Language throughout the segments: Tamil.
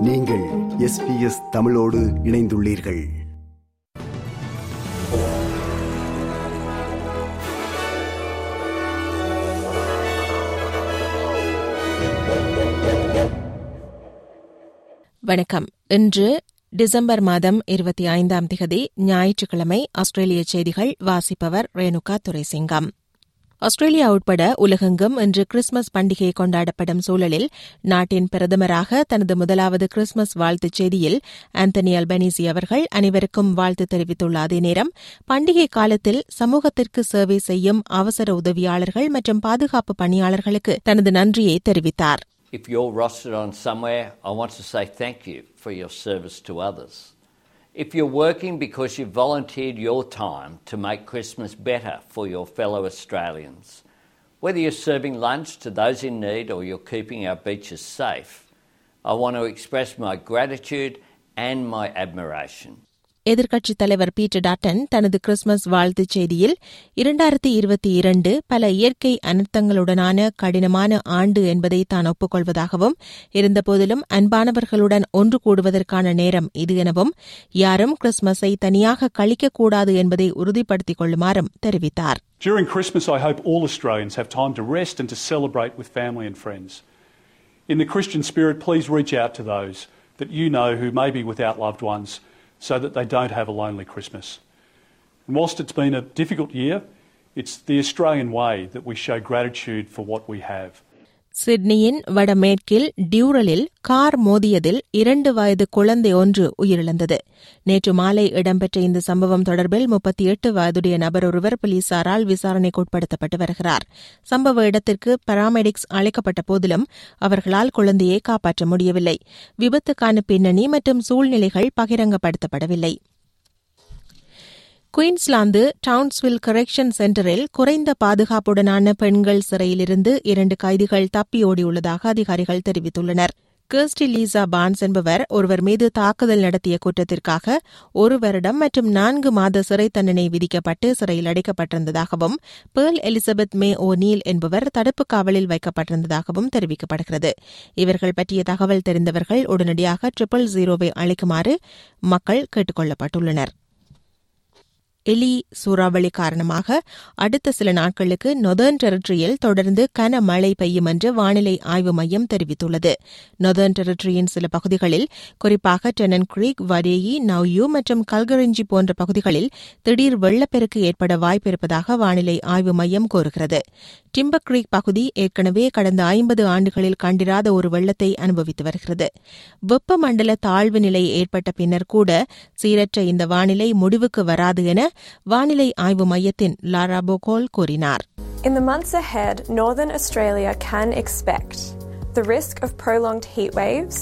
நீங்கள் எஸ் பி எஸ் தமிழோடு இணைந்துள்ளீர்கள். வணக்கம். இன்று டிசம்பர் மாதம் இருபத்தி ஐந்தாம் திகதி ஞாயிற்றுக்கிழமை ஆஸ்திரேலிய செய்திகள் வாசிப்பவர் ரேணுகா துரைசிங்கம். ஆஸ்திரேலியா உட்பட உலகெங்கும் இன்று கிறிஸ்துமஸ் பண்டிகை கொண்டாடப்படும் சூழலில் நாட்டின் பிரதமராக தனது முதலாவது கிறிஸ்துமஸ் வாழ்த்துச் செய்தியில் ஆந்தனி அல்பனீசி அவர்கள் அனைவருக்கும் வாழ்த்து தெரிவித்துள்ள அதே நேரம் பண்டிகை காலத்தில் சமூகத்திற்கு சேவை செய்யும் அவசர உதவியாளர்கள் மற்றும் பாதுகாப்பு பணியாளர்களுக்கு தனது நன்றியை தெரிவித்தார் If you're rostered on somewhere, I want to say thank you for your service to others. If you're working because you've volunteered your time to make Christmas better for your fellow Australians, whether you're serving lunch to those in need or you're keeping our beaches safe, I want to express my gratitude and my admiration. எதிர்க்கட்சித் தலைவர் பீட்டர் டாட்டன் தனது கிறிஸ்துமஸ் வாழ்த்துச் செய்தியில் இரண்டாயிரத்தி இருபத்தி இரண்டு பல இயற்கை அனர்த்தங்களுடனான கடினமான ஆண்டு என்பதை தான் ஒப்புக்கொள்வதாகவும் இருந்தபோதிலும் அன்பானவர்களுடன் ஒன்று கூடுவதற்கான நேரம் இது எனவும் யாரும் கிறிஸ்துமஸை தனியாக கழிக்கக்கூடாது என்பதை உறுதிப்படுத்திக் கொள்ளுமாறும் தெரிவித்தார் During Christmas, I hope all Australians have time to rest and to celebrate with family and friends. In the Christian spirit, please reach out to those that you know who may be without loved ones so that they don't have a lonely Christmas. And whilst it's been a difficult year, it's the Australian way that we show gratitude for what we have. சிட்னியின் வடமேற்கில் டியூரலில் கார் மோதியதில் இரண்டு வயது குழந்தை ஒன்று உயிரிழந்தது. நேற்று மாலை இடம்பெற்ற இந்த சம்பவம் தொடர்பில் முப்பத்தி எட்டு வயதுடைய நபர் ஒருவர் போலீசாரால் விசாரணைக்கு உட்படுத்தப்பட்டு வருகிறார். சம்பவ இடத்திற்கு பாராமெடிக்ஸ் அழைக்கப்பட்ட போதிலும் அவர்களால் குழந்தையை காப்பாற்ற முடியவில்லை. விபத்துக்கான பின்னணி மற்றும் சூழ்நிலைகள் பகிரங்கப்படுத்தப்படவில்லை. குயின்ஸ்லாந்து டவுன்ஸ்வில் கரெக்ஷன் சென்டரில் குறைந்த பாதுகாப்புடனான பெண்கள் சிறையிலிருந்து இரண்டு கைதிகள் தப்பியோடியுள்ளதாக அதிகாரிகள் தெரிவித்துள்ளனர். கிர்ஸ்டி லீசா பான்ஸ் என்பவர் ஒருவர் மீது தாக்குதல் நடத்திய குற்றத்திற்காக ஒரு வருடம் மற்றும் நான்கு மாத சிறை தண்டனை விதிக்கப்பட்டு சிறையில் அடைக்கப்பட்டிருந்ததாகவும் Pearl Elizabeth May O'Neill என்பவர் தடுப்பு காவலில் வைக்கப்பட்டிருந்ததாகவும் தெரிவிக்கப்படுகிறது. இவர்கள் பற்றிய தகவல் தெரிந்தவர்கள் உடனடியாக ட்ரிபிள் ஜீரோவை அளிக்குமாறு மக்கள் கேட்டுக் கொள்ளப்பட்டுள்ளனர் எலி சூறாவளி காரணமாக அடுத்த சில நாட்களுக்கு நொதர்ன் டெரிட்டரியில் தொடர்ந்து கனமழை பெய்யும் என்று வானிலை ஆய்வு மையம் தெரிவித்துள்ளது. நொதர்ன் டெரிட்டரியின் சில பகுதிகளில் குறிப்பாக டெனன் கிரீக் வரேயி நவ்யூ மற்றும் கல்கரிஞ்சி போன்ற பகுதிகளில் திடீர் வெள்ளப்பெருக்கு ஏற்பட வாய்ப்பு இருப்பதாக வானிலை ஆய்வு மையம் கூறுகிறது. டிம்பர் கிரீக் பகுதி ஏற்கனவே கடந்த ஐம்பது ஆண்டுகளில் கண்டிராத ஒரு வெள்ளத்தை அனுபவித்து வருகிறது. வெப்பமண்டல தாழ்வு நிலை ஏற்பட்ட பின்னர் கூட சீரற்ற இந்த வானிலை முடிவுக்கு வராது என வானிலை ஆய்வு மையத்தின் லாரா போகோல் கூறினார் In the months ahead, northern Australia can expect the risk of prolonged heat waves,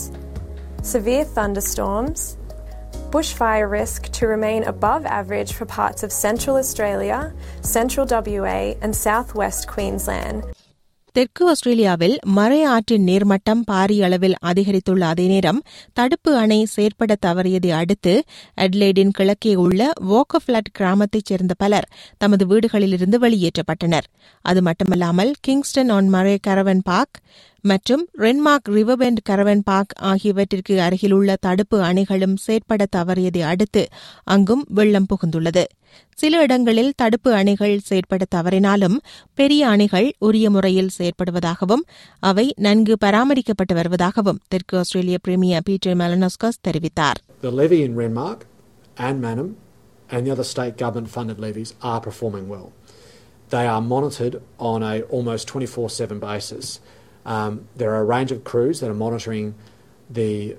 severe thunderstorms, bushfire risk to remain above average for parts of central Australia, central WA, and southwest Queensland. தெற்கு ஆஸ்திரேலியாவில் மறை ஆற்றின் நீர்மட்டம் பாரிய அளவில் அதிகரித்துள்ள அதே நேரம் தடுப்பு அணை செயற்பட தவறியதை அடுத்து அட்லேடின் கிழக்கே உள்ள வோக்கஃபிளட் கிராமத்தைச் சேர்ந்த பலர் தமது வீடுகளிலிருந்து வெளியேற்றப்பட்டனர். அது மட்டுமல்லாமல் Kingston on Murray caravan park மற்றும் ரென்மார்க் ரிவர்பெண்ட் கரவன் பார்க் ஆகியவற்றிற்கு அருகிலுள்ள தடுப்பு அணைகளும் செயற்பட தவறியதை அடுத்து அங்கும் வெள்ளம் புகுந்துள்ளது சில இடங்களில் தடுப்பு அணைகள் செயற்பட தவறினாலும் பெரிய அணைகள் உரிய முறையில் செயற்படுவதாகவும் அவை நன்கு பராமரிக்கப்பட்டு வருவதாகவும் தெற்கு ஆஸ்திரேலிய பிரீமியர் பீட்டர் மெலனோஸ்கஸ் தெரிவித்தார் The levy in Renmark and Manum and the other state government funded levies are performing well. They are monitored on a almost 24/7 basis. Um, there are a range of crews that are monitoring the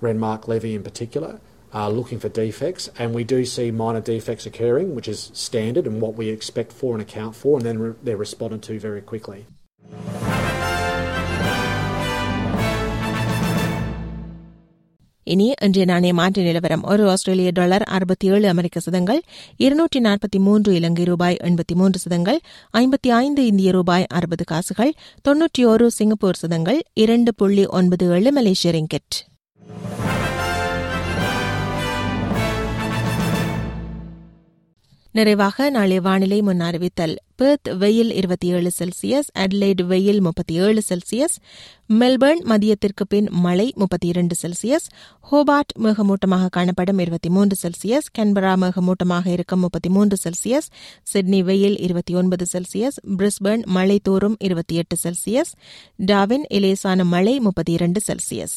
Renmark levy in particular, uh, looking for defects, and we do see minor defects occurring, which is standard and what we expect for and account for, and then re- they're responded to very quickly. இனி இன்றைய நாணய மாற்று நிலவரம். ஒரு ஆஸ்திரேலிய டாலர் அறுபத்தி ஏழு அமெரிக்க சதங்கள் இருநூற்றி நாற்பத்தி மூன்று இலங்கை ரூபாய் எண்பத்தி மூன்று சதங்கள் ஐம்பத்தி ஐந்து இந்திய ரூபாய் அறுபது காசுகள் தொன்னூற்றி ஒரு சிங்கப்பூர் சதங்கள் இரண்டு புள்ளி ஒன்பது ஏழு மலேசிய ரிங்கெட். நிறைவாக நாளை வானிலை முன் அறிவித்தல். பெர்த் வெயில் இருபத்தி ஏழு செல்சியஸ் அட்லைட் வெயில் முப்பத்தி ஏழு செல்சியஸ் மெல்பர்ன் மதியத்திற்கு பின் மழை முப்பத்தி இரண்டு செல்சியஸ் ஹோபார்ட் மேகமூட்டமாக காணப்படும் இருபத்தி மூன்று செல்சியஸ் கன்பரா மேகமூட்டமாக இருக்கும் முப்பத்தி மூன்று செல்சியஸ் சிட்னி வெயில் இருபத்தி ஒன்பது செல்சியஸ் பிரிஸ்பர்ன் மழை தோறும் இருபத்தி எட்டு செல்சியஸ் டாவின் இலேசான மழை முப்பத்தி இரண்டு செல்சியஸ்.